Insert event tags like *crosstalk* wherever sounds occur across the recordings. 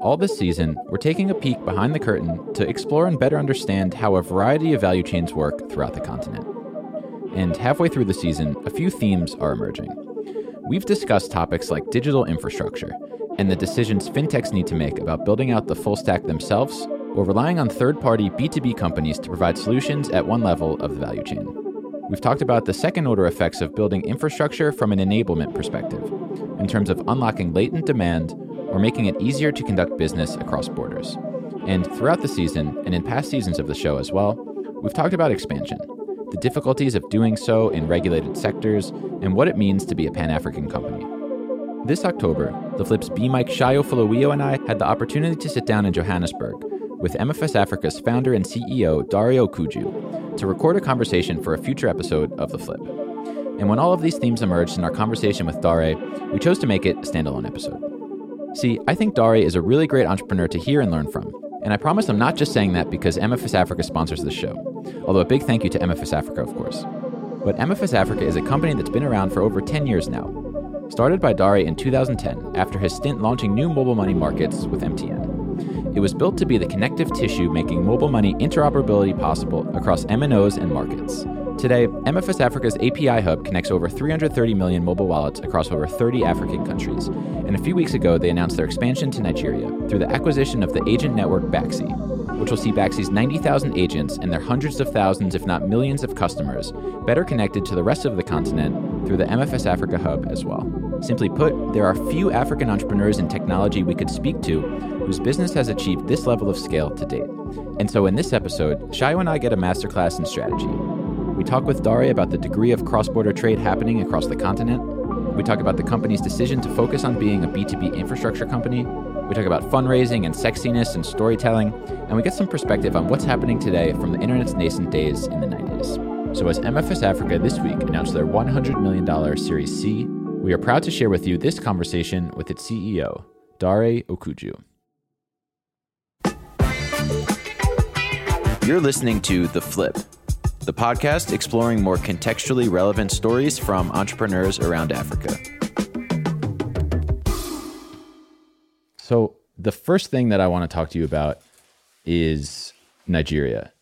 All this season, we're taking a peek behind the curtain to explore and better understand how a variety of value chains work throughout the continent. And halfway through the season, a few themes are emerging. We've discussed topics like digital infrastructure and the decisions fintechs need to make about building out the full stack themselves or relying on third party B2B companies to provide solutions at one level of the value chain. We've talked about the second order effects of building infrastructure from an enablement perspective, in terms of unlocking latent demand or making it easier to conduct business across borders. And throughout the season, and in past seasons of the show as well, we've talked about expansion, the difficulties of doing so in regulated sectors, and what it means to be a Pan African company. This October, the Flip's B Mike Sayo Folawiyo and I had the opportunity to sit down in Johannesburg with MFS Africa's founder and CEO Dare Okoudjou to record a conversation for a future episode of The Flip. And when all of these themes emerged in our conversation with Dare, we chose to make it a standalone episode. See, I think Dare is a really great entrepreneur to hear and learn from. And I promise I'm not just saying that because MFS Africa sponsors this show, although a big thank you to MFS Africa, of course. But MFS Africa is a company that's been around for over 10 years now. Started by Dare in 2010 after his stint launching new mobile money markets with MTN. It was built to be the connective tissue making mobile money interoperability possible across MNOs and markets. Today, MFS Africa's API hub connects over 330 million mobile wallets across over 30 African countries. And a few weeks ago, they announced their expansion to Nigeria through the acquisition of the agent network Baxi, which will see Baxi's 90,000 agents and their hundreds of thousands, if not millions, of customers better connected to the rest of the continent through the MFS Africa hub as well. Simply put, there are few African entrepreneurs in technology we could speak to whose business has achieved this level of scale to date. And so in this episode, Sayo and I get a masterclass in strategy. We talk with Dare about the degree of cross border trade happening across the continent. We talk about the company's decision to focus on being a B2B infrastructure company. We talk about fundraising and sexiness and storytelling. And we get some perspective on what's happening today from the internet's nascent days in the 90s. So, as MFS Africa this week announced their $100 million Series C, we are proud to share with you this conversation with its CEO, Dare Okoudjou. You're listening to The Flip the podcast exploring more contextually relevant stories from entrepreneurs around Africa. So, the first thing that I want to talk to you about is Nigeria.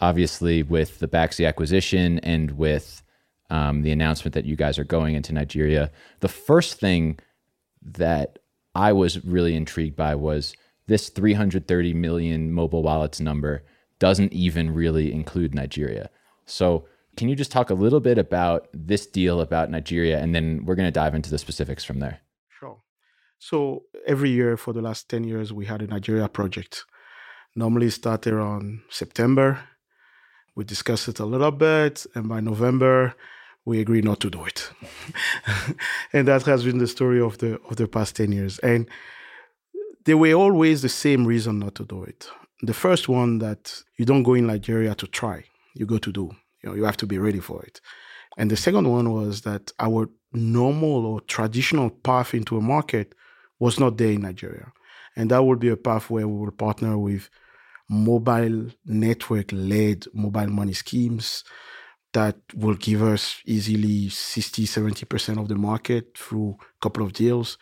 Obviously, with the Baxi acquisition and with um, the announcement that you guys are going into Nigeria, the first thing that I was really intrigued by was this 330 million mobile wallets number doesn't even really include Nigeria. So, can you just talk a little bit about this deal about Nigeria, and then we're going to dive into the specifics from there? Sure. So, every year for the last 10 years, we had a Nigeria project. Normally started around September. We discussed it a little bit, and by November, we agree not to do it. *laughs* and that has been the story of the of the past 10 years. And there were always the same reason not to do it. The first one that you don't go in Nigeria to try you go to do. You know, you have to be ready for it. And the second one was that our normal or traditional path into a market was not there in Nigeria. And that would be a path where we will partner with mobile network led mobile money schemes that will give us easily 60, 70% of the market through a couple of deals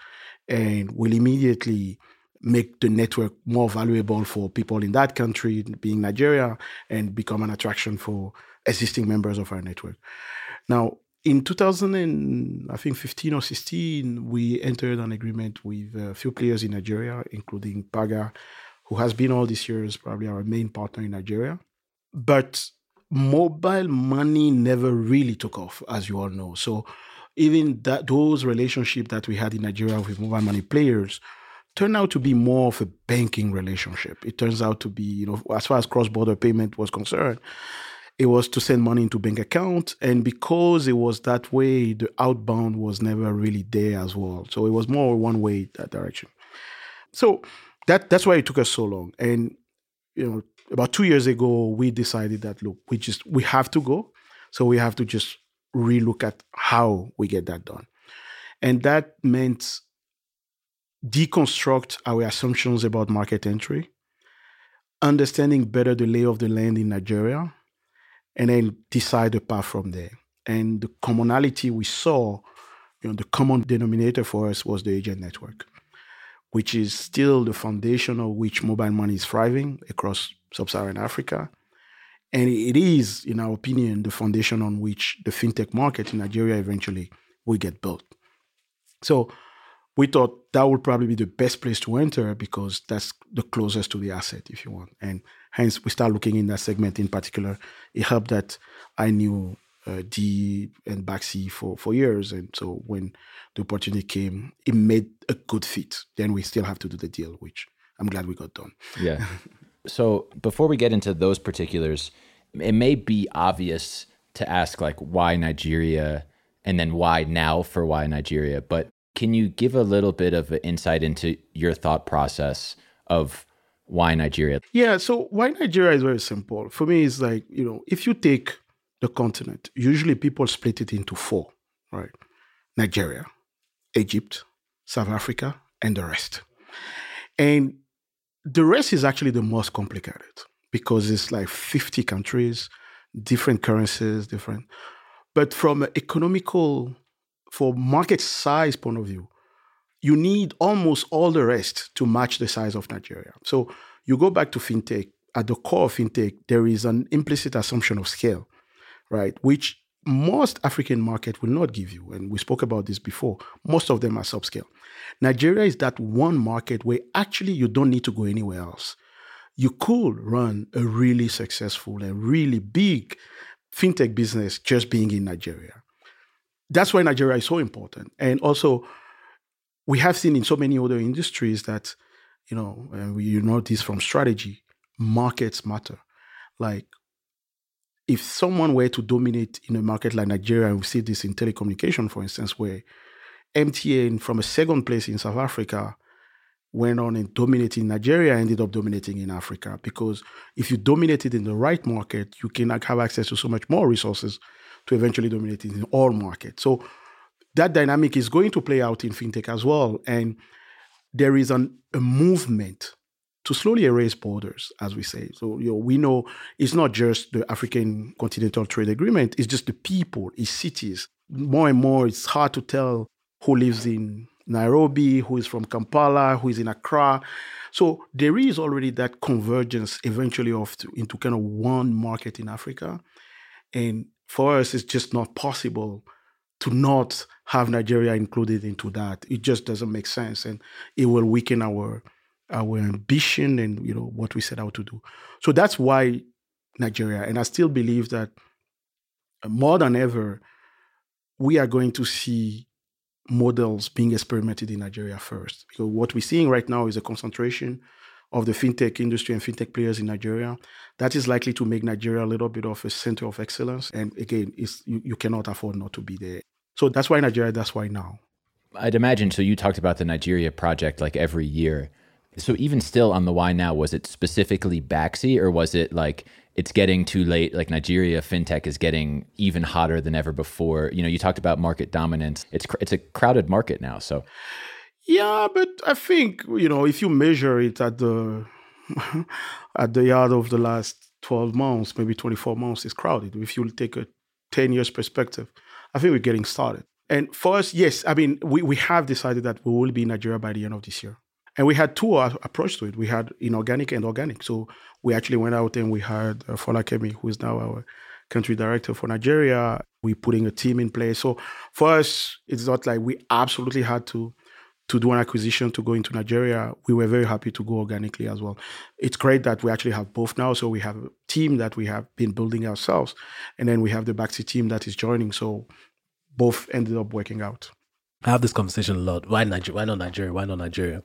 and will immediately make the network more valuable for people in that country, being Nigeria, and become an attraction for existing members of our network. Now, in 2000 and I think 15 or 16, we entered an agreement with a few players in Nigeria, including Paga, who has been all these years probably our main partner in Nigeria. But mobile money never really took off, as you all know. So even that those relationships that we had in Nigeria with mobile money players turned out to be more of a banking relationship. It turns out to be, you know, as far as cross-border payment was concerned, it was to send money into bank account. And because it was that way, the outbound was never really there as well. So it was more one way that uh, direction. So that that's why it took us so long. And you know, about two years ago, we decided that look, we just we have to go. So we have to just relook at how we get that done. And that meant deconstruct our assumptions about market entry, understanding better the lay of the land in Nigeria, and then decide the path from there. And the commonality we saw you know, the common denominator for us was the agent network, which is still the foundation of which mobile money is thriving across sub-Saharan Africa. And it is, in our opinion, the foundation on which the fintech market in Nigeria eventually will get built. So we thought that would probably be the best place to enter because that's the closest to the asset, if you want. And hence, we start looking in that segment in particular. It helped that I knew uh, D and Baxi for, for years. And so when the opportunity came, it made a good fit. Then we still have to do the deal, which I'm glad we got done. Yeah. *laughs* so before we get into those particulars, it may be obvious to ask like why Nigeria and then why now for why Nigeria. But can you give a little bit of insight into your thought process of why Nigeria? Yeah, so why Nigeria is very simple. For me, it's like, you know, if you take the continent, usually people split it into four, right? Nigeria, Egypt, South Africa, and the rest. And the rest is actually the most complicated because it's like 50 countries, different currencies, different. But from an economical, for market size point of view, you need almost all the rest to match the size of Nigeria. So you go back to fintech, at the core of fintech, there is an implicit assumption of scale, right? Which most African market will not give you. And we spoke about this before. Most of them are subscale. Nigeria is that one market where actually you don't need to go anywhere else. You could run a really successful and really big fintech business just being in Nigeria. That's why Nigeria is so important. And also, we have seen in so many other industries that, you know, and we, you know this from strategy, markets matter. Like, if someone were to dominate in a market like Nigeria, and we see this in telecommunication, for instance, where MTN from a second place in South Africa went on and dominated Nigeria, ended up dominating in Africa. Because if you dominated in the right market, you can have access to so much more resources to eventually dominate in all markets. So that dynamic is going to play out in fintech as well. And there is an, a movement to slowly erase borders, as we say. So you know, we know it's not just the African Continental Trade Agreement, it's just the people, it's cities. More and more, it's hard to tell who lives in Nairobi, who is from Kampala, who is in Accra. So there is already that convergence eventually of to, into kind of one market in Africa. And for us, it's just not possible to not have Nigeria included into that. It just doesn't make sense. And it will weaken our our ambition and you know what we set out to do. So that's why Nigeria. And I still believe that more than ever, we are going to see models being experimented in Nigeria first. Because what we're seeing right now is a concentration of the fintech industry and fintech players in Nigeria. That is likely to make Nigeria a little bit of a center of excellence. And again, it's, you, you cannot afford not to be there. So that's why Nigeria, that's why now. I'd imagine. So you talked about the Nigeria project like every year. So even still on the why now, was it specifically Baxi or was it like it's getting too late. Like Nigeria fintech is getting even hotter than ever before. You know, you talked about market dominance. It's it's a crowded market now. So, yeah, but I think you know if you measure it at the *laughs* at the yard of the last twelve months, maybe twenty four months, it's crowded. If you take a ten years perspective, I think we're getting started. And for us, yes, I mean, we, we have decided that we will be in Nigeria by the end of this year. And we had two approach to it. We had inorganic and organic. So we actually went out and we hired uh, Folakemi, who is now our country director for Nigeria. We're putting a team in place. So for us, it's not like we absolutely had to to do an acquisition to go into Nigeria. We were very happy to go organically as well. It's great that we actually have both now. So we have a team that we have been building ourselves, and then we have the Baxi team that is joining. So both ended up working out. I have this conversation a lot. Why Nigeria? Why not Nigeria? Why not Nigeria?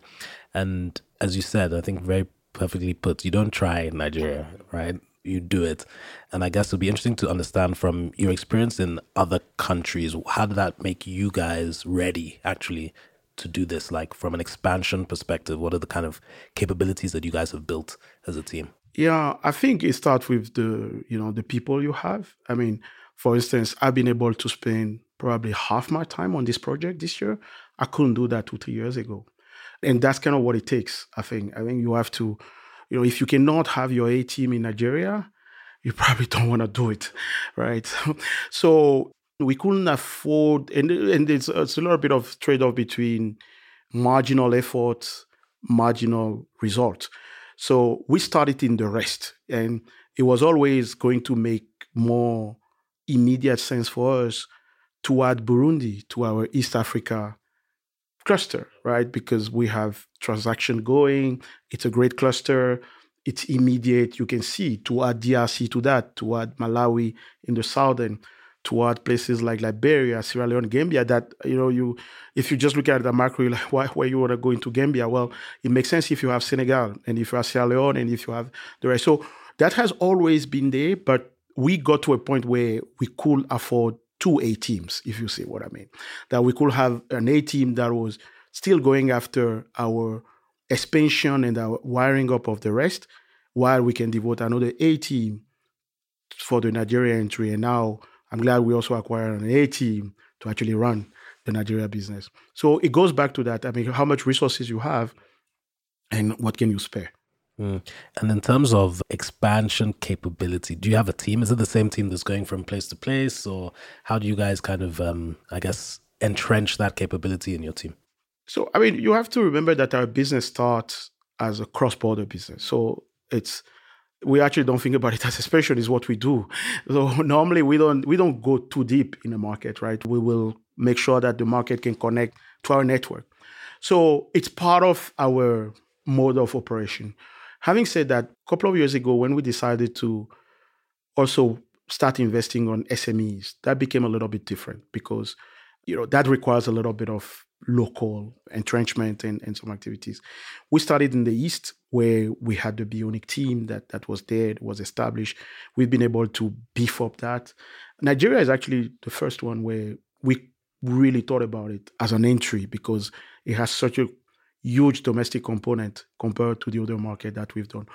And as you said, I think very perfectly put, you don't try in Nigeria, right? You do it. And I guess it'll be interesting to understand from your experience in other countries, how did that make you guys ready actually to do this? Like from an expansion perspective, what are the kind of capabilities that you guys have built as a team? Yeah, I think it starts with the, you know, the people you have. I mean, for instance, I've been able to spend probably half my time on this project this year. I couldn't do that two, three years ago. And that's kind of what it takes, I think. I think you have to, you know, if you cannot have your A team in Nigeria, you probably *laughs* don't want to do it, right? *laughs* so We couldn't afford, and, and it's, it's a little bit of trade off between marginal effort, marginal result. So we started in the rest, and it was always going to make more immediate sense for us to add Burundi to our East Africa cluster, right? Because we have transaction going, it's a great cluster, it's immediate. You can see to add DRC to that, to add Malawi in the southern, to add places like Liberia, Sierra Leone, Gambia. That you know, you if you just look at the macro, like *laughs* why why you want to go into Gambia? Well, it makes sense if you have Senegal and if you have Sierra Leone and if you have the rest. So that has always been there, but we got to a point where we could afford two A teams, if you see what I mean. That we could have an A team that was still going after our expansion and our wiring up of the rest, while we can devote another A team for the Nigeria entry. And now I'm glad we also acquired an A team to actually run the Nigeria business. So it goes back to that. I mean, how much resources you have and what can you spare? Mm. And in terms of expansion capability, do you have a team? Is it the same team that's going from place to place, or how do you guys kind of, um, I guess, entrench that capability in your team? So, I mean, you have to remember that our business starts as a cross-border business. So it's we actually don't think about it as a special is what we do. So *laughs* normally we don't we don't go too deep in the market, right? We will make sure that the market can connect to our network. So it's part of our mode of operation. Having said that, a couple of years ago, when we decided to also start investing on SMEs, that became a little bit different because you know that requires a little bit of local entrenchment and, and some activities. We started in the East where we had the Beyonic team that, that was there, was established. We've been able to beef up that. Nigeria is actually the first one where we really thought about it as an entry because it has such a huge domestic component compared to the other market that we've done.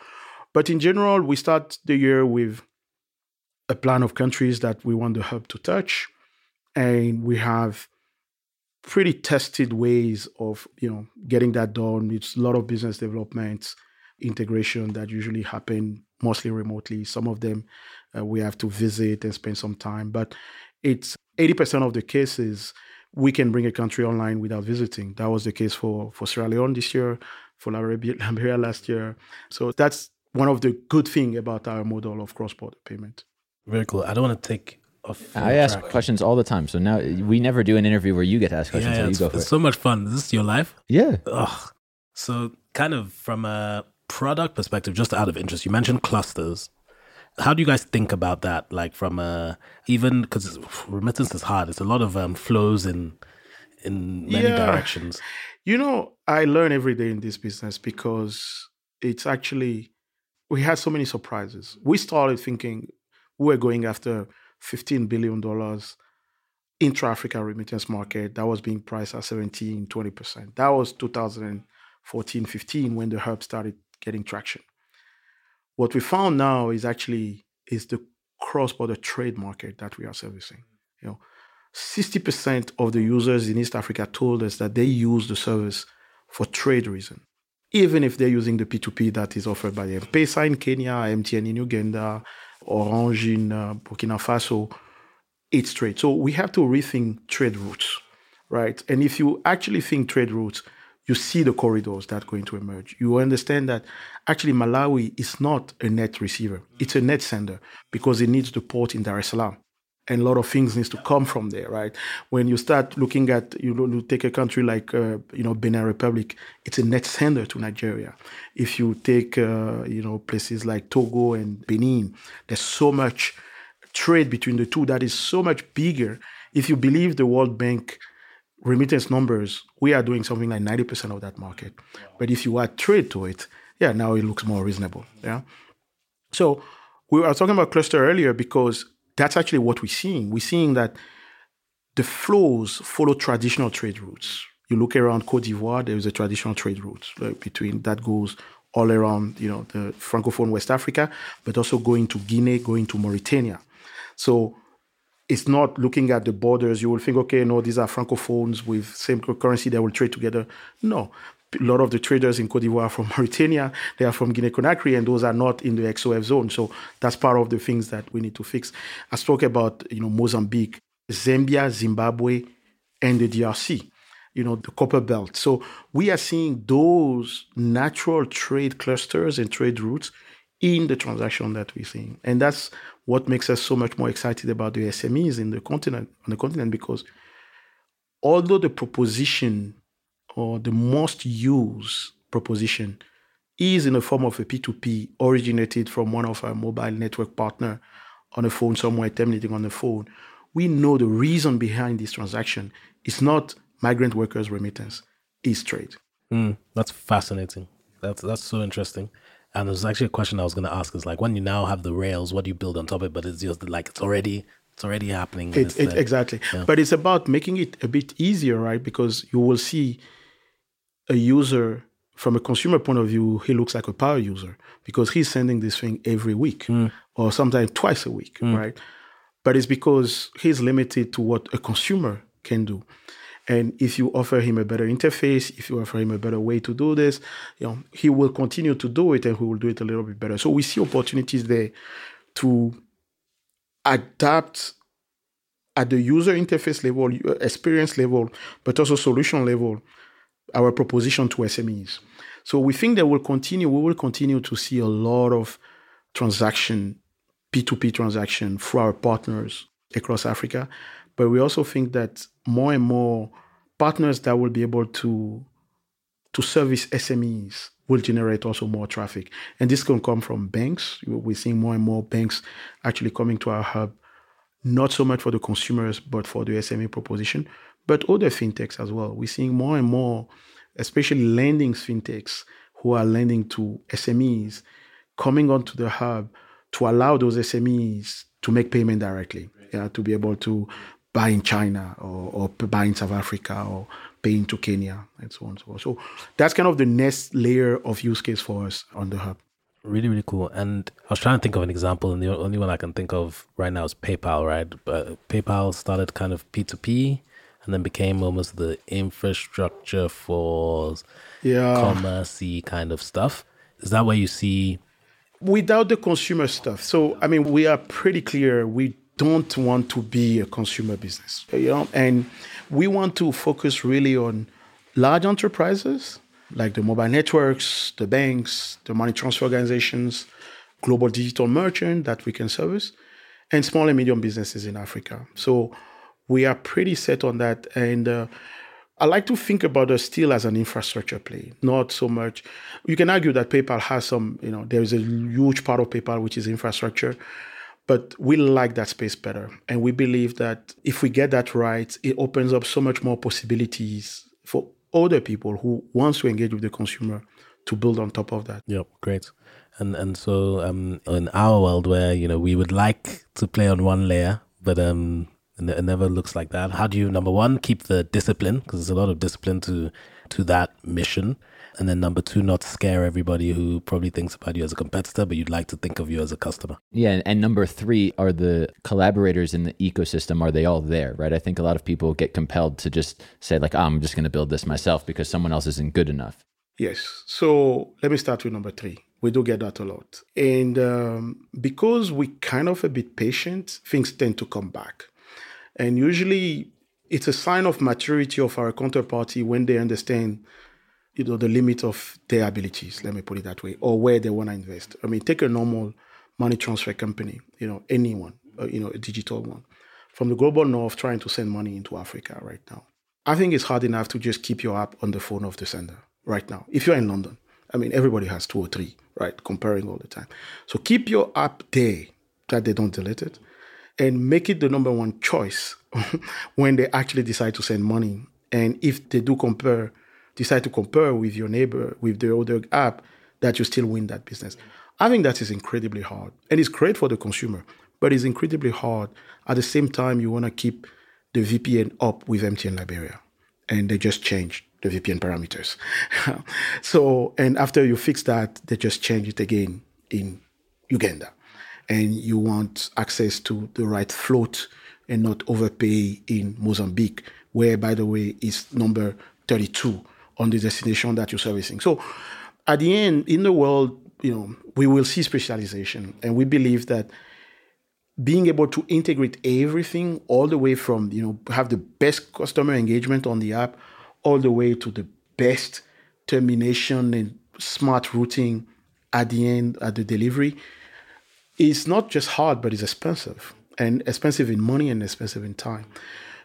But in general, we start the year with a plan of countries that we want the hub to touch, and we have pretty tested ways of you know getting that done. It's a lot of business development, integration that usually happen mostly remotely. Some of them uh, we have to visit and spend some time, but it's 80% of the cases we can bring a country online without visiting. That was the case for, for Sierra Leone this year, for Liberia *laughs* last year. So that's one of the good thing about our model of cross-border payment. Very cool. I don't want to take. I ask track. questions all the time. So now we never do an interview where you get to ask questions. Yeah, so you go for it's it. so much fun. Is this your life? Yeah. Ugh. So kind of from a product perspective, just out of interest, you mentioned clusters how do you guys think about that? Like from a even because remittance is hard. It's a lot of um, flows in in many yeah. directions. You know, I learn every day in this business because it's actually we had so many surprises. We started thinking we were going after fifteen billion dollars intra-Africa remittance market that was being priced at 17, 20%. That was 2014, 15 when the hub started getting traction. What we found now is actually is the cross-border trade market that we are servicing. You know, 60% of the users in East Africa told us that they use the service for trade reason. Even if they're using the P2P that is offered by M-Pesa in Kenya, MTN in Uganda, Orange in uh, Burkina Faso, it's trade. So we have to rethink trade routes, right? And if you actually think trade routes, you see the corridors that are going to emerge. You understand that actually Malawi is not a net receiver; it's a net sender because it needs the port in Dar es Salaam, and a lot of things needs to come from there, right? When you start looking at you, know, you take a country like uh, you know Benin Republic, it's a net sender to Nigeria. If you take uh, you know places like Togo and Benin, there's so much trade between the two that is so much bigger. If you believe the World Bank remittance numbers, we are doing something like 90% of that market. But if you add trade to it, yeah, now it looks more reasonable. Yeah. So we were talking about cluster earlier because that's actually what we're seeing. We're seeing that the flows follow traditional trade routes. You look around Cote d'Ivoire, there is a traditional trade route between that goes all around, you know, the Francophone West Africa, but also going to Guinea, going to Mauritania. So it's not looking at the borders. You will think, okay, no, these are francophones with same currency, they will trade together. No. A lot of the traders in Cote d'Ivoire are from *laughs* Mauritania, they are from Guinea Conakry, and those are not in the XOF zone. So that's part of the things that we need to fix. I spoke about, you know, Mozambique. Zambia, Zimbabwe, and the DRC, you know, the copper belt. So we are seeing those natural trade clusters and trade routes in the transaction that we're seeing. And that's what makes us so much more excited about the SMEs in the continent on the continent because although the proposition or the most used proposition is in the form of a P2P originated from one of our mobile network partner on a phone somewhere terminating on the phone, we know the reason behind this transaction is not migrant workers remittance, is trade. Mm, that's fascinating. That's that's so interesting. And there's actually a question I was going to ask is like when you now have the rails, what do you build on top of it? But it's just like it's already it's already happening. It, it, exactly. Yeah. But it's about making it a bit easier, right? Because you will see a user from a consumer point of view, he looks like a power user because he's sending this thing every week mm. or sometimes twice a week, mm. right? But it's because he's limited to what a consumer can do. And if you offer him a better interface, if you offer him a better way to do this, you know, he will continue to do it and he will do it a little bit better. So we see opportunities there to adapt at the user interface level, experience level, but also solution level, our proposition to SMEs. So we think that will continue, we will continue to see a lot of transaction, P2P transaction through our partners across Africa. But we also think that more and more partners that will be able to to service SMEs will generate also more traffic. And this can come from banks. We're seeing more and more banks actually coming to our hub, not so much for the consumers, but for the SME proposition, but other fintechs as well. We're seeing more and more, especially lending fintechs who are lending to SMEs, coming onto the hub to allow those SMEs to make payment directly, yeah, to be able to buy in China or, or buy in South Africa or pay into Kenya and so on and so forth. So that's kind of the next layer of use case for us on the hub. Really, really cool. And I was trying to think of an example, and the only one I can think of right now is PayPal, right? But PayPal started kind of P2P and then became almost the infrastructure for yeah. commerce kind of stuff. Is that where you see? Without the consumer stuff. So, I mean, we are pretty clear we don't want to be a consumer business, you know, and we want to focus really on large enterprises like the mobile networks, the banks, the money transfer organizations, global digital merchant that we can service, and small and medium businesses in Africa. So we are pretty set on that, and uh, I like to think about us still as an infrastructure play, not so much. You can argue that PayPal has some, you know, there is a huge part of PayPal which is infrastructure, but we like that space better. And we believe that if we get that right, it opens up so much more possibilities for other people who wants to engage with the consumer to build on top of that. Yep, great. And and so um, in our world where you know we would like to play on one layer, but um, it never looks like that. How do you number one keep the discipline because there's a lot of discipline to to that mission, and then number two, not scare everybody who probably thinks about you as a competitor, but you'd like to think of you as a customer. Yeah. And number three, are the collaborators in the ecosystem, are they all there, right? I think a lot of people get compelled to just say, like, oh, I'm just going to build this myself because someone else isn't good enough. Yes. So let me start with number three. We do get that a lot. And um, because we kind of a bit patient, things tend to come back. And usually it's a sign of maturity of our counterparty when they understand you know, the limit of their abilities, let me put it that way, or where they want to invest. I mean, take a normal money transfer company, you know, anyone, uh, you know, a digital one, from the global north trying to send money into Africa right now. I think it's hard enough to just keep your app on the phone of the sender right now. If you're in London, I mean, everybody has two or three, right? Comparing all the time. So keep your app there that they don't delete it and make it the number one choice *laughs* when they actually decide to send money. And if they do compare decide to compare with your neighbor, with the other app, that you still win that business. I think that is incredibly hard. And it's great for the consumer, but it's incredibly hard. At the same time, you want to keep the VPN up with MTN Liberia. And they just changed the VPN parameters. *laughs* so, and after you fix that, they just change it again in Uganda. And you want access to the right float and not overpay in Mozambique, where, by the way, is number 32 on the destination that you're servicing. So at the end, in the world, you know, we will see specialization, and we believe that being able to integrate everything all the way from you know have the best customer engagement on the app all the way to the best termination and smart routing at the end at the delivery is not just hard but it's expensive and expensive in money and expensive in time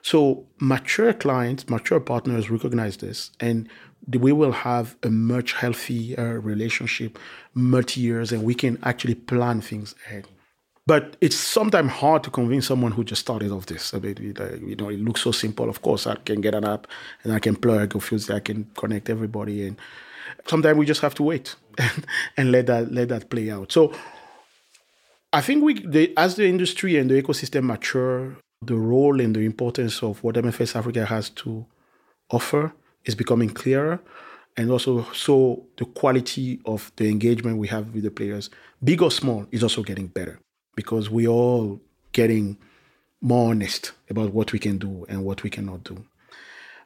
so mature clients mature partners recognize this and we will have a much healthier relationship multi years and we can actually plan things ahead but it's sometimes hard to convince someone who just started off this. I mean, uh, you know, it looks so simple. Of course, I can get an app and I can plug, or I can connect everybody, and sometimes we just have to wait and, *laughs* and let that let that play out. So, I think we, the, as the industry and the ecosystem mature, the role and the importance of what MFS Africa has to offer is becoming clearer and also so the quality of the engagement we have with the players big or small is also getting better because we're all getting more honest about what we can do and what we cannot do.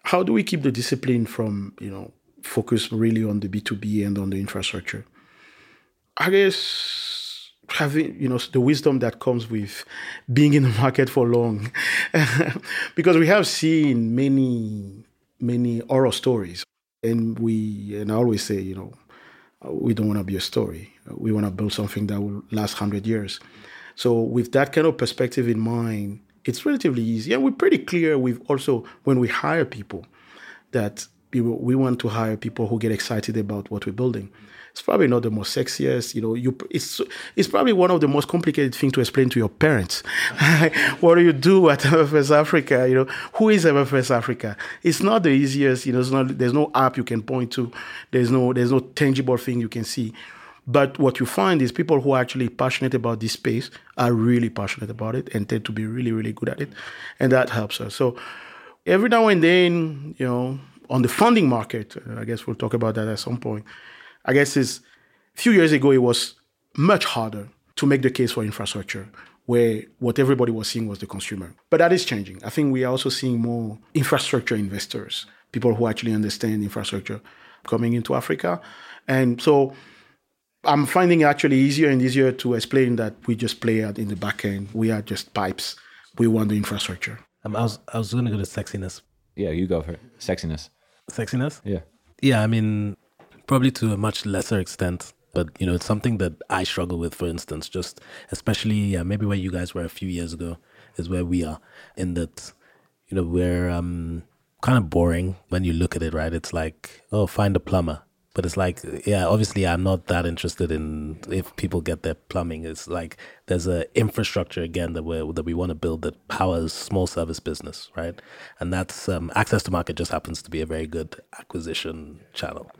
How do we keep the discipline from, you know, focus really on the B2B and on the infrastructure? I guess having, you know, the wisdom that comes with being in the market for long. *laughs* because we have seen many, many horror stories. And we, and I always say, you know, we don't want to be a story. We want to build something that will last 100 years. So with that kind of perspective in mind, it's relatively easy. And we're pretty clear we've also when we hire people that we want to hire people who get excited about what we're building. It's probably not the most sexiest, you know. You it's it's probably one of the most complicated things to explain to your parents. *laughs* what do you do at *laughs* MFS Africa? You know, who is MFS Africa? It's not the easiest. You know, not, there's no app you can point to. There's no there's no tangible thing you can see. But what you find is people who are actually passionate about this space are really passionate about it and tend to be really, really good at it. And that helps us. So every now and then, you know, on the funding market, uh, I guess we'll talk about that at some point. I guess it's a few years ago, it was much harder to make the case for infrastructure where what everybody was seeing was the consumer. But that is changing. I think we are also seeing more infrastructure investors, people who actually understand infrastructure coming into Africa. And so I'm finding it actually easier and easier to explain that we just play out in the back end. We are just pipes. We want the infrastructure. Um, I was I was going to go to sexiness. Yeah, you go for it. Sexiness. Sexiness. Yeah. Yeah, I mean, probably to a much lesser extent, but you know, it's something that I struggle with. For instance, just especially uh, maybe where you guys were a few years ago is where we are in that. You know, we're um, kind of boring when you look at it. Right? It's like, oh, find a plumber but it's like yeah obviously i'm not that interested in if people get their plumbing it's like there's a infrastructure again that we that we want to build that powers small service business right and that's um, access to market just happens to be a very good acquisition channel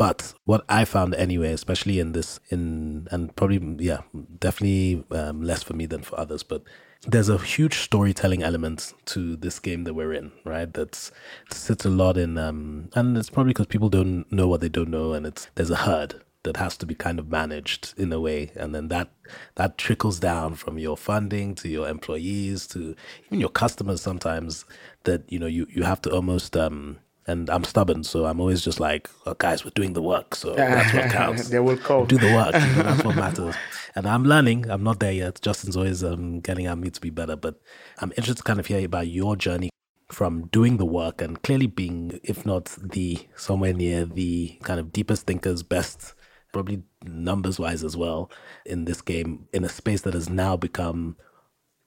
but what I found anyway, especially in this, in and probably yeah, definitely um, less for me than for others, but there's a huge storytelling element to this game that we're in, right? That's sits a lot in, um, and it's probably because people don't know what they don't know, and it's there's a herd that has to be kind of managed in a way, and then that that trickles down from your funding to your employees to even your customers. Sometimes that you know you you have to almost um, and I'm stubborn, so I'm always just like, oh, guys, we're doing the work, so *laughs* that's what counts. they will call. Do the work, you know, that's what *laughs* matters. And I'm learning. I'm not there yet. Justin's always um, getting at me to be better, but I'm interested to kind of hear about your journey from doing the work and clearly being, if not the somewhere near the kind of deepest thinkers, best, probably numbers wise as well, in this game, in a space that has now become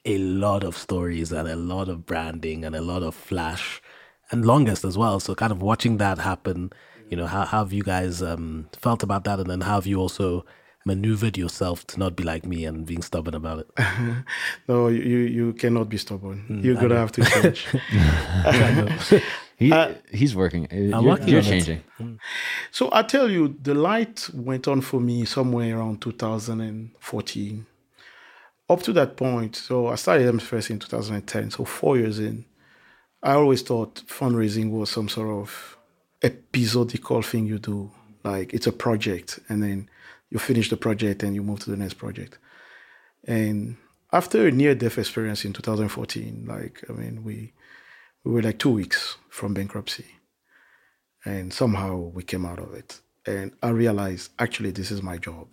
a lot of stories and a lot of branding and a lot of flash and longest as well. So kind of watching that happen, you know, how, how have you guys um, felt about that, and then how have you also maneuvered yourself to not be like me and being stubborn about it? *laughs* no, you you cannot be stubborn. Mm, You're gonna have to change. *laughs* *laughs* he, uh, he's working. I'm you're, you're changing. It. Hmm. So I tell you, the light went on for me somewhere around 2014. Up to that point, so I started MFS in 2010, so four years in. I always thought fundraising was some sort of episodical thing you do. Like it's a project, and then you finish the project and you move to the next project. And after a near-death experience in 2014, like I mean, we we were like two weeks from bankruptcy, and somehow we came out of it. And I realized actually this is my job.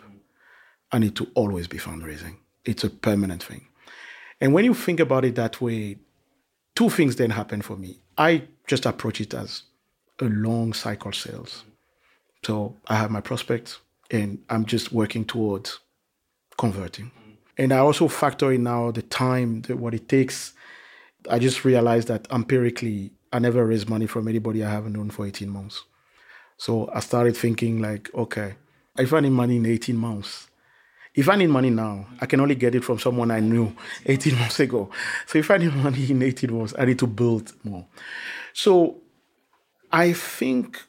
I need to always be fundraising. It's a permanent thing. And when you think about it that way, two things then happen for me. I just approach it as a long cycle sales. So I have my prospects and I'm just working towards converting. And I also factor in now the time, what it takes. I just realized that empirically, I never raised money from anybody I haven't known for 18 months. So I started thinking like, okay, if I need money in 18 months, if I need money now, I can only get it from someone I knew 18 months ago. So if I need money in 18 months, I need to build more. So I think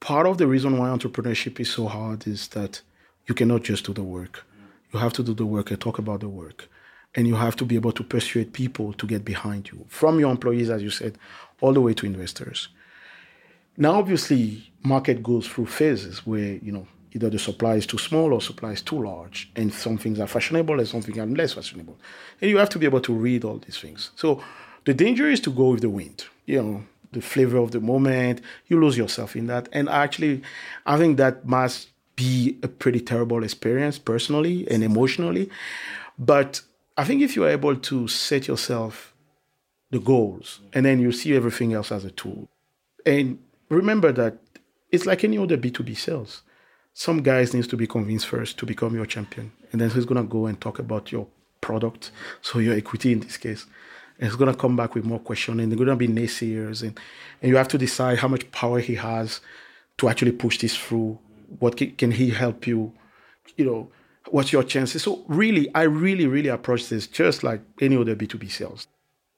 part of the reason why entrepreneurship is so hard is that you cannot just do the work. You have to do the work and talk about the work. And you have to be able to persuade people to get behind you, from your employees, as you said, all the way to investors. Now, obviously, market goes through phases where, you know, either the supply is too small or supply is too large, and some things are fashionable and some things are less fashionable. And you have to be able to read all these things. So the danger is to go with the wind, you know, the flavor of the moment. You lose yourself in that. And actually, I think that must be a pretty terrible experience personally and emotionally. But I think if you're able to set yourself the goals and then you see everything else as a tool, and remember that it's like any other B2B sales. Some guys needs to be convinced first to become your champion. And then he's gonna go and talk about your product, so your equity in this case. And he's gonna come back with more questions and they're gonna be naysayers and, and you have to decide how much power he has to actually push this through. What can, can he help you? You know, what's your chances? So really, I really, really approach this just like any other B2B sales.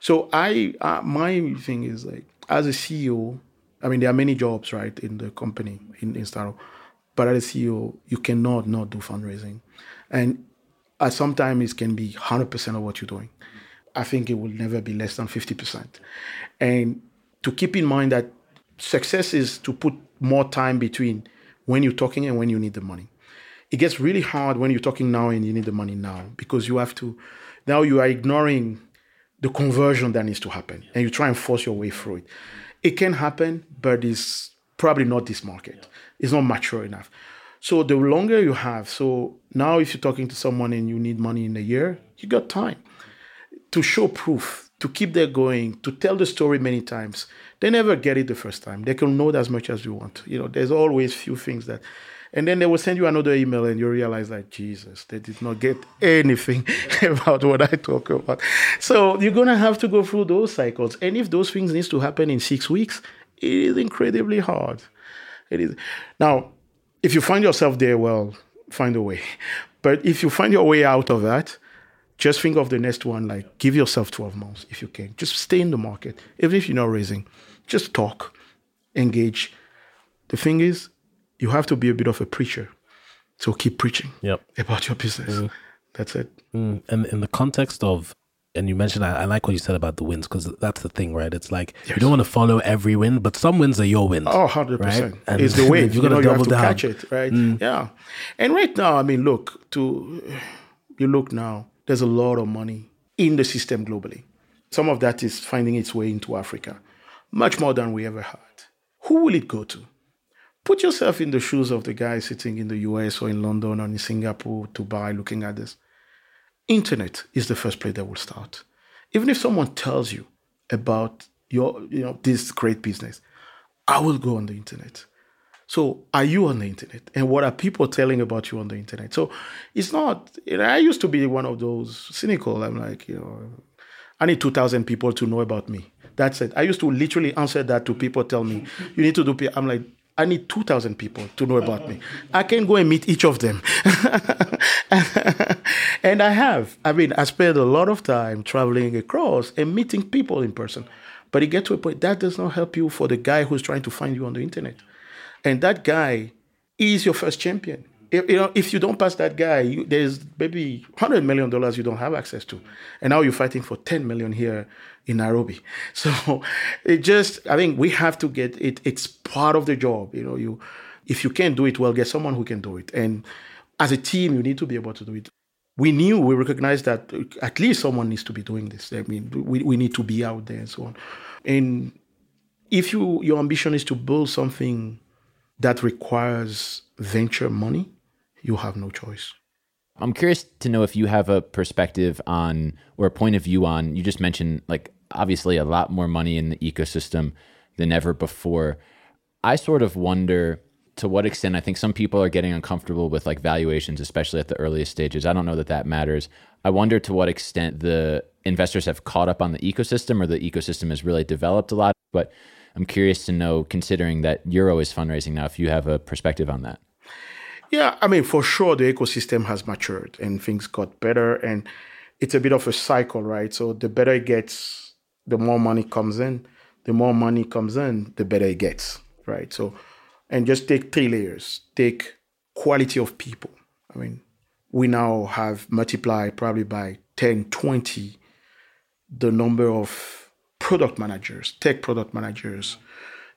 So I, uh, my thing is like, as a CEO, I mean, there are many jobs, right, in the company, in, in Startup. But as a CEO, you cannot not do fundraising. And at sometimes it can be 100% of what you're doing. I think it will never be less than 50%. And to keep in mind that success is to put more time between when you're talking and when you need the money. It gets really hard when you're talking now and you need the money now because you have to, now you are ignoring the conversion that needs to happen and you try and force your way through it. It can happen, but it's probably not this market. It's not mature enough. So the longer you have, so now if you're talking to someone and you need money in a year, you got time to show proof, to keep that going, to tell the story many times. They never get it the first time. They can know as much as you want. You know, there's always few things that and then they will send you another email and you realize like jesus they did not get anything *laughs* about what i talk about so you're going to have to go through those cycles and if those things needs to happen in six weeks it is incredibly hard it is now if you find yourself there well find a way but if you find your way out of that just think of the next one like give yourself 12 months if you can just stay in the market even if you're not raising just talk engage the thing is you have to be a bit of a preacher. So keep preaching Yep. about your business. That's it. Mm, and in the context of, and you mentioned, I, I like what you said about the wins because that's the thing, right? It's like you don't want to follow every win, but some wins are your wins. Oh, 100%. Right? And It's *laughs* the way. you're know, you have double to down. Mm. catch it, right? Yeah. And right now, I mean, look, to *sighs* you look now, there's a lot of money in the system globally. Some of that is finding its way into Africa, much more than we ever had. Who will it go to? Put yourself in the shoes of the guy sitting in the US or in London or in Singapore, Dubai, looking at this. Internet is the first place that will start. Even if someone tells you about your, you know, this great business, I will go on the internet. So, are you on the internet? And what are people telling about you on the internet? So, it's not, you know, I used to be one of those cynical. I'm like, you know, I need 2,000 people to know about me. That's it. I used to literally answer that to people tell me, you need to do, I'm like, I need 2,000 people to know about me. I can go and meet each of them. *laughs* and I have. I mean, I spent a lot of time traveling across and meeting people in person. But it gets to a point that does not help you for the guy who's trying to find you on the internet. And that guy is your first champion. If, you know, if you don't pass that guy, you, there's maybe hundred million dollars you don't have access to, and now you're fighting for ten million here in Nairobi. *laughs* So it just, I think we have to get it. It's part of the job. You know, you if you can't do it well, get someone who can do it. And as a team, you need to be able to do it. We knew, we recognized that uh, at least someone needs to be doing this. I mean, we, we need to be out there and so on. And if you your ambition is to build something that requires venture money, you have no choice. I'm curious to know if you have a perspective on or a point of view on, you just mentioned like obviously a lot more money in the ecosystem than ever before. I sort of wonder to what extent I think some people are getting uncomfortable with like valuations, especially at the earliest stages. I don't know that that matters. I wonder to what extent the investors have caught up on the ecosystem or the ecosystem has really developed a lot. But I'm curious to know, considering that Euro is fundraising now, if you have a perspective on that. Yeah, I mean, for sure, the ecosystem has matured and things got better. And it's a bit of a cycle, right? So the better it gets, the more money comes in. The more money comes in, the better it gets, right? So, and just take three layers. Take quality of people. I mean, we now have multiplied probably by 10, 20 the number of product managers, tech product managers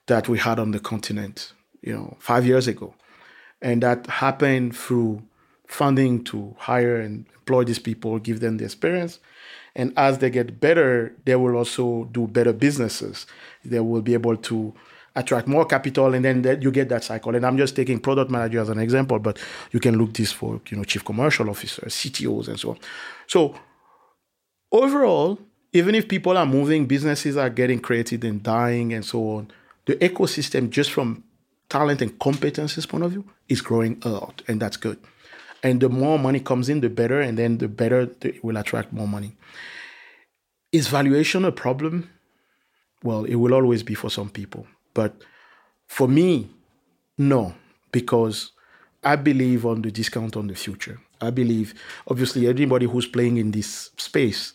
that we had on the continent, you know, five years ago. And that happened through funding to hire and employ these people, give them the experience. And as they get better, they will also do better businesses. They will be able to attract more capital, and then you get that cycle. And I'm just taking product manager as an example, but you can look this for you know chief commercial officers, CTOs, and so on. So overall, even if people are moving, businesses are getting created and dying, and so on. The ecosystem, just from talent and competencies point of view, is growing a lot, and that's good. And the more money comes in, the better, and then the better it will attract more money. Is valuation a problem? Well, it will always be for some people. But for me, no, because I believe on the discount on the future. I believe, obviously, anybody who's playing in this space,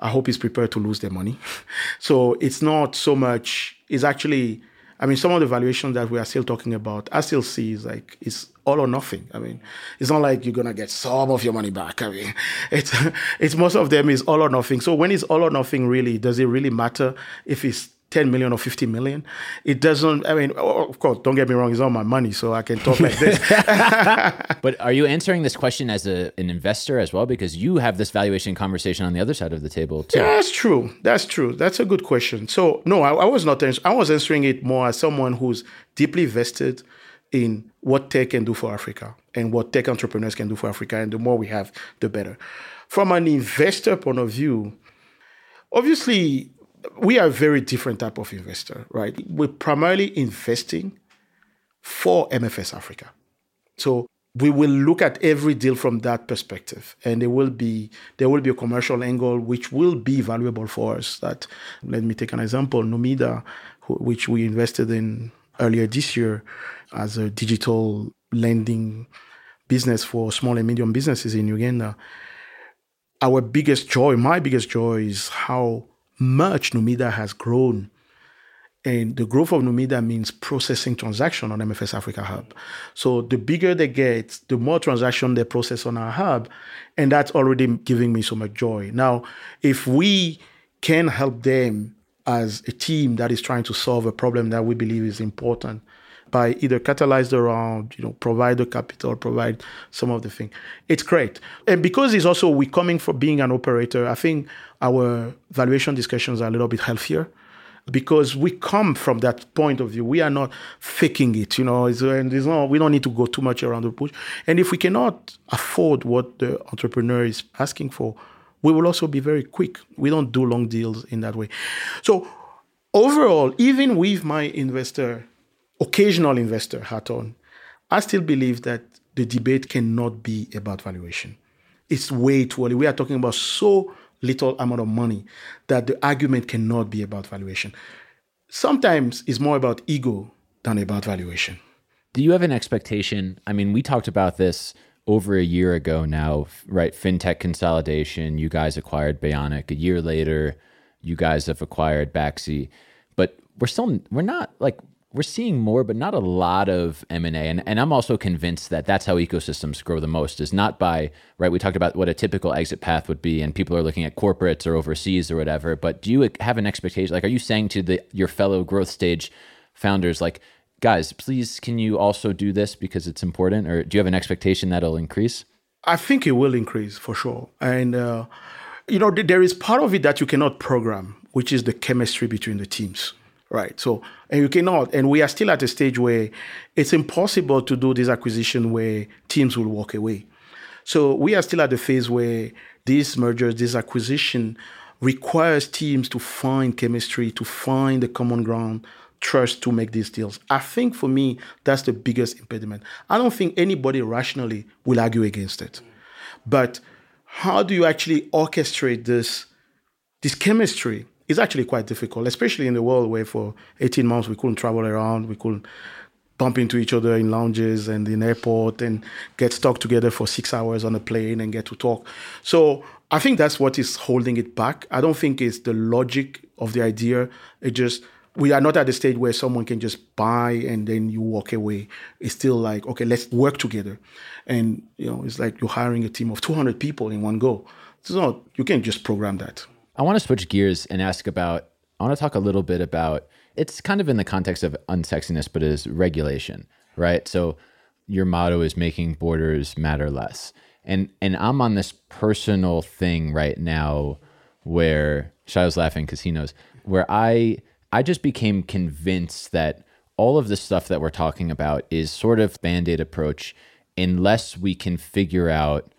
I hope is prepared to lose their money. *laughs* so it's not so much, it's actually I mean, some of the valuations that we are still talking about, I still see is like it's all or nothing. I mean, it's not like you're gonna get some of your money back. I mean, *laughs* it's it's most of them is all or nothing. So when it's all or nothing, really, does it really matter if it's 10 million or 50 million. It doesn't, I mean, oh, of course, don't get me wrong, it's all my money, so I can talk like this. *laughs* but are you answering this question as a, an investor as well? Because you have this valuation conversation on the other side of the table, too. Yeah, that's true. That's true. That's a good question. So, no, I, I was not, I was answering it more as someone who's deeply vested in what tech can do for Africa and what tech entrepreneurs can do for Africa. And the more we have, the better. From an investor point of view, obviously we are a very different type of investor, right? We're primarily investing for MFS Africa. So we will look at every deal from that perspective and there will be there will be a commercial angle which will be valuable for us that let me take an example numida which we invested in earlier this year as a digital lending business for small and medium businesses in uganda our biggest joy my biggest joy is how much Numida has grown. And the growth of Numida means processing transaction on MFS Africa Hub. So the bigger they get, the more transaction they process on our hub. And that's already giving me so much joy. Now, if we can help them as a team that is trying to solve a problem that we believe is important, by either catalyze the round, you know, provide the capital, provide some of the thing. It's great. And because it's also we coming from being an operator, I think our valuation discussions are a little bit healthier because we come from that point of view. We are not faking it, you know. It's, and it's not, we don't need to go too much around the bush. And if we cannot afford what the entrepreneur is asking for, we will also be very quick. We don't do long deals in that way. So overall, even with my investor occasional investor hat on, I still believe that the debate cannot be about valuation. It's way too early. We are talking about so little amount of money that the argument cannot be about valuation. Sometimes it's more about ego than about valuation. Do you have an expectation? I mean, we talked about this over a year ago now, right? FinTech consolidation. You guys acquired Beyonic. A year later, you guys have acquired Baxi. But we're still, we're not like we're seeing more, but not a lot of M and A. And I'm also convinced that that's how ecosystems grow the most. Is not by right. We talked about what a typical exit path would be, and people are looking at corporates or overseas or whatever. But do you have an expectation? Like, are you saying to the your fellow growth stage founders, like, guys, please, can you also do this because it's important, or do you have an expectation that'll increase? I think it will increase for sure, and. Uh, you know, there is part of it that you cannot program, which is the chemistry between the teams right? So, and you cannot, and we are still at a stage where it's impossible to do this acquisition where teams will walk away. So we are still at the phase where these mergers, this acquisition requires teams to find chemistry, to find the common ground, trust to make these deals. I think for me, that's the biggest impediment. I don't think anybody rationally will argue against it. But how do you actually orchestrate this this chemistry is actually quite difficult, especially in the world where for 18 months we couldn't travel around, we couldn't bump into each other in lounges and in airport and get stuck together for six hours on a plane and get to talk. So I think that's what is holding it back. I don't think it's the logic of the idea. It just we are not at the stage where someone can just buy and then you walk away. It's still like, okay, let's work together. And you know, it's like you're hiring a team of 200 people in one go. It's not you can't just program that. I want to switch gears and ask about I want to talk a little bit about it's kind of in the context of unsexiness, but it is regulation, right? So your motto is making borders matter less. And and I'm on this personal thing right now where Sayo's laughing because he knows where I I just became convinced that all of the stuff that we're talking about is sort of band-aid approach unless we can figure out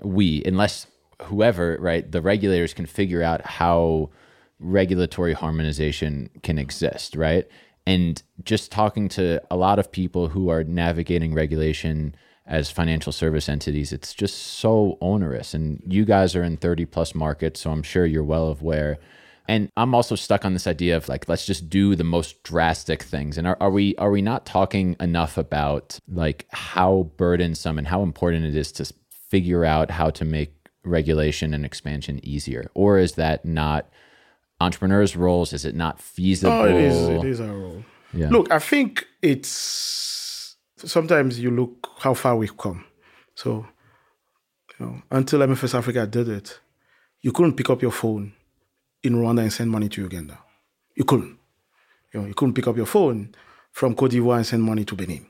we unless whoever right the regulators can figure out how regulatory harmonization can exist, right? And just talking to a lot of people who are navigating regulation as financial service entities, it's just so onerous. And you guys are in 30 plus markets, so I'm sure you're well aware. And I'm also stuck on this idea of like, let's just do the most drastic things. And are, are we are we not talking enough about like how burdensome and how important it is to figure out how to make regulation and expansion easier? Or is that not entrepreneurs' roles? Is it not feasible? Oh, it is. It is our role. Yeah. Look, I think it's sometimes you look how far we've come. So, you know, until MFS Africa did it, you couldn't pick up your phone in Rwanda and send money to Uganda. You couldn't. You know, you couldn't pick up your phone from Cote d'Ivoire and send money to Benin.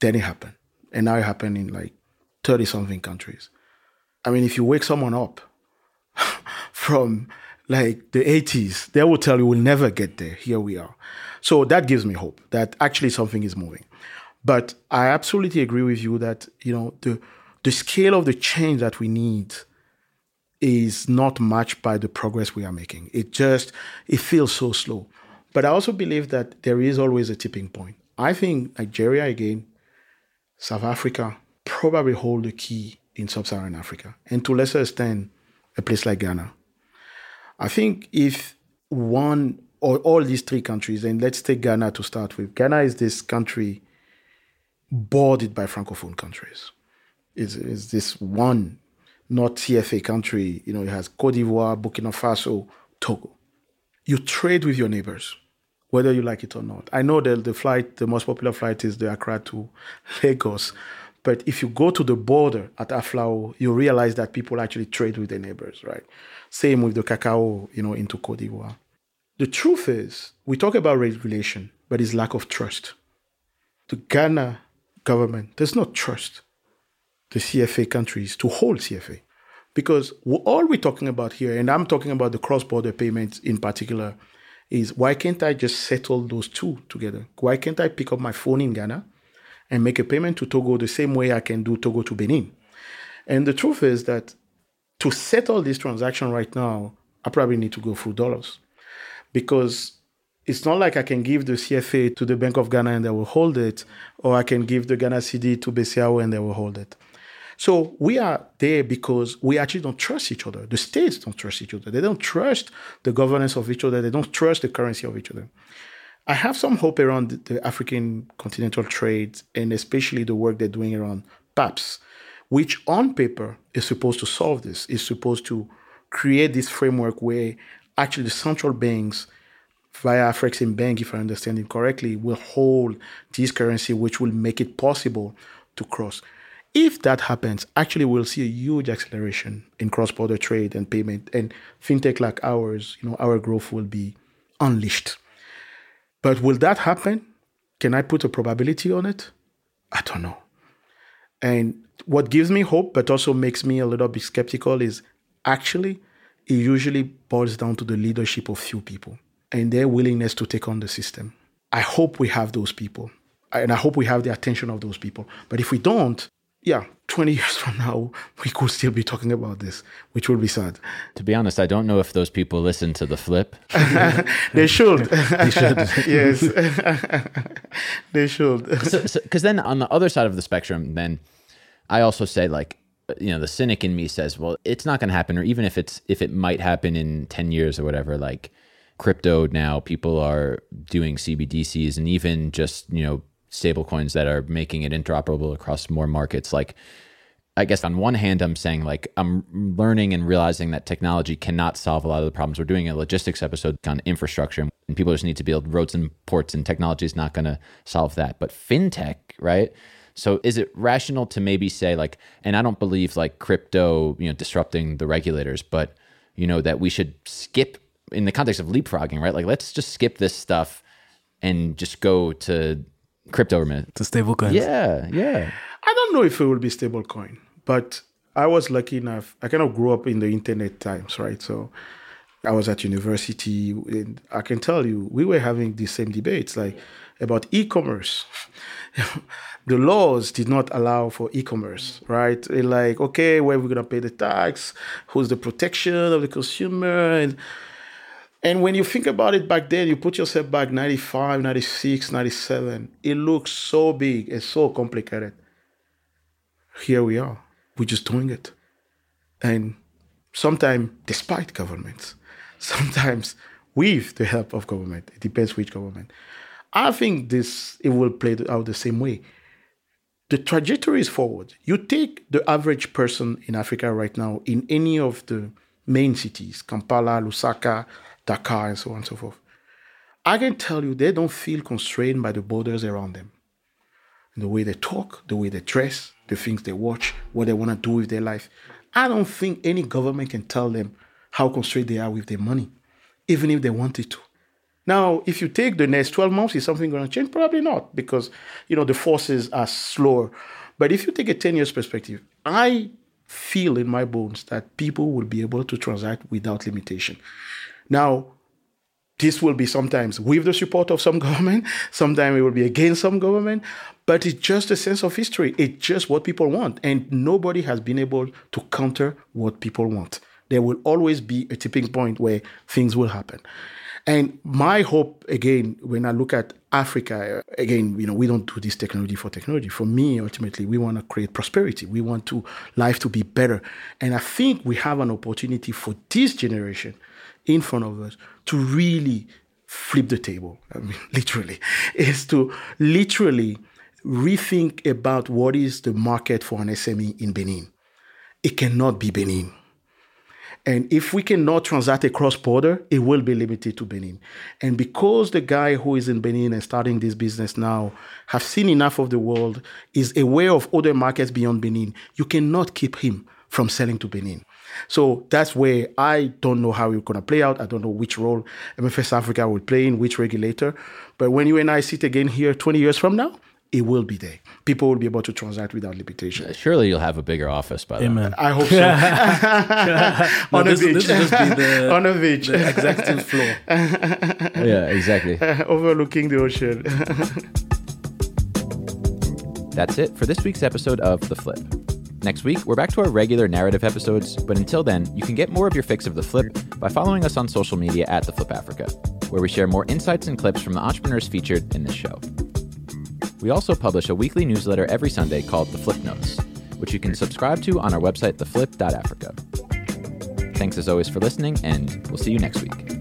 Then it happened. And now it happened in like 30 something countries. I mean, if you wake someone up *laughs* from like the 80s, they will tell you we'll never get there. Here we are. So that gives me hope that actually something is moving. But I absolutely agree with you that, you know, the the scale of the change that we need is not matched by the progress we are making. It just it feels so slow. But I also believe that there is always a tipping point. I think Nigeria again, South Africa probably hold the key in sub-Saharan Africa, and to lesser extent, a place like Ghana I think if one or all these three countries, and let's take Ghana to start with. Ghana is this country bordered by francophone countries. It's, it's this one, not CFA country. You know, it has Cote d'Ivoire, Burkina Faso, Togo. You trade with your neighbors, whether you like it or not. I know that the flight, the most popular flight is the Accra to Lagos. But if you go to the border at Aflao, you realize that people actually trade with their neighbors, right? Same with the cacao, you know, into Cote d'Ivoire. The truth is, we talk about regulation, but it's lack of trust. The Ghana government does not trust the CFA countries to hold CFA. Because all we're talking about here, and I'm talking about the cross border payments in particular, is why can't I just settle those two together? Why can't I pick up my phone in Ghana and make a payment to Togo the same way I can do Togo to Benin? And the truth is that to settle this transaction right now, I probably need to go through dollars because it's not like I can give the CFA to the Bank of Ghana and they will hold it, or I can give the Ghana cedi to BCEAO and they will hold it. So we are there because we actually don't trust each other. The states don't trust each other. They don't trust the governance of each other. They don't trust the currency of each other. I have some hope around the African continental trade and especially the work they're doing around PAPSS which on paper is supposed to solve this, is supposed to create this framework where actually the central banks via Afreximbank, if I understand it correctly, will hold this currency, which will make it possible to cross. If that happens, actually, we'll see a huge acceleration in cross-border trade and payment, and fintech like ours. You know, our growth will be unleashed. But will that happen? Can I put a probability on it? I don't know. And what gives me hope, but also makes me a little bit skeptical, is actually it usually boils down to the leadership of few people and their willingness to take on the system. I hope we have those people, and I hope we have the attention of those people. But if we don't, yeah, 20 *laughs* years from now, we could still be talking about this, which will be sad. To be honest, I don't know if those people listen to the flip. *laughs* they should. *laughs* they should. yes. they should. Because so, so, then on the other side of the spectrum, then I also say like, you know, the cynic in me says, well, it's not going to happen, or even if it's if it might happen in 10 years or whatever, like crypto now, people are doing CBDCs and even just, you know, stable coins that are making it interoperable across more markets like I guess on one hand, I'm saying like I'm learning and realizing that technology cannot solve a lot of the problems. We're doing a logistics episode on infrastructure, and people just need to build roads and ports, and technology is not going to solve that. But fintech, right? So is it rational to maybe say like, and I don't believe like crypto, you know, disrupting the regulators, but you know that we should skip in the context of leapfrogging, right? Like let's just skip this stuff and just go to crypto remittance. To stable coins. Yeah, yeah. I don't know if it will be stable coin, but I was lucky enough. I kind of grew up in the internet times, right? So I was at university, and I can tell you, we were having the same debates, like about e-commerce. *laughs* the laws did not allow for e-commerce, right? like, okay, where are we gonna pay the tax? Who's the protection of the consumer? And and when you think about it back then, you put yourself back 95, 96, 97, it looks so big and so complicated. Here we are. We're just doing it. And sometimes, despite governments, *laughs* sometimes with the help of government, it depends which government. I think this it will play out the same way. The trajectory is forward. You take the average person in Africa right now in any of the main cities, Kampala, Lusaka, Dakar, and so on and so forth. I can tell you they don't feel constrained by the borders around them. The way they talk, the way they dress, the things they watch, what they want to do with their life. I don't think any government can tell them how constrained they are with their money, even if they wanted to. Now, if you take the next 12 months, is something going to change? Probably not, because you know the forces are slower. But if you take a 10 years perspective, I feel in my bones that people will be able to transact without limitation. Now, this will be sometimes with the support of some *laughs* government, sometimes it will be against some government, but it's just a sense of history. It's just what people want. And nobody has been able to counter what people want. There will always be a tipping point where things will happen. And my hope, again, when I look at Africa, again, you know, we don't do this technology for technology. For me, ultimately, we want to create prosperity. We want to life to be better. And I think we have an opportunity for this generation in front of us to really flip the table. I mean, *laughs* literally, is to literally rethink about what is the market for an SME in Benin. It cannot be Benin. And if we cannot transact across border, it will be limited to Benin. And because the guy who is in Benin and starting this business now have seen enough of the world, is aware of other markets beyond Benin, you cannot keep him from selling to Benin. So that's where I don't know how it's going to play out. I don't know which role MFS Africa will play in, which regulator. But when you and I sit again here 20 years from now, it will be there. People will be able to transact without limitation. Surely you'll have a bigger office by then. I hope so. *laughs* on, this, a beach. This will just be the, *laughs* on a beach. The executive floor. *laughs* yeah, exactly. Overlooking the ocean. That's it for this week's episode of The Flip. Next week, we're back to our regular narrative episodes, but until then, you can get more of your fix of The Flip by following us on social media at The Flip Africa, where we share more insights and clips from the entrepreneurs featured in this show. We also publish a weekly newsletter every Sunday called The Flip Notes, which you can subscribe to on our website, theflip.africa. Thanks as always for listening, and we'll see you next week.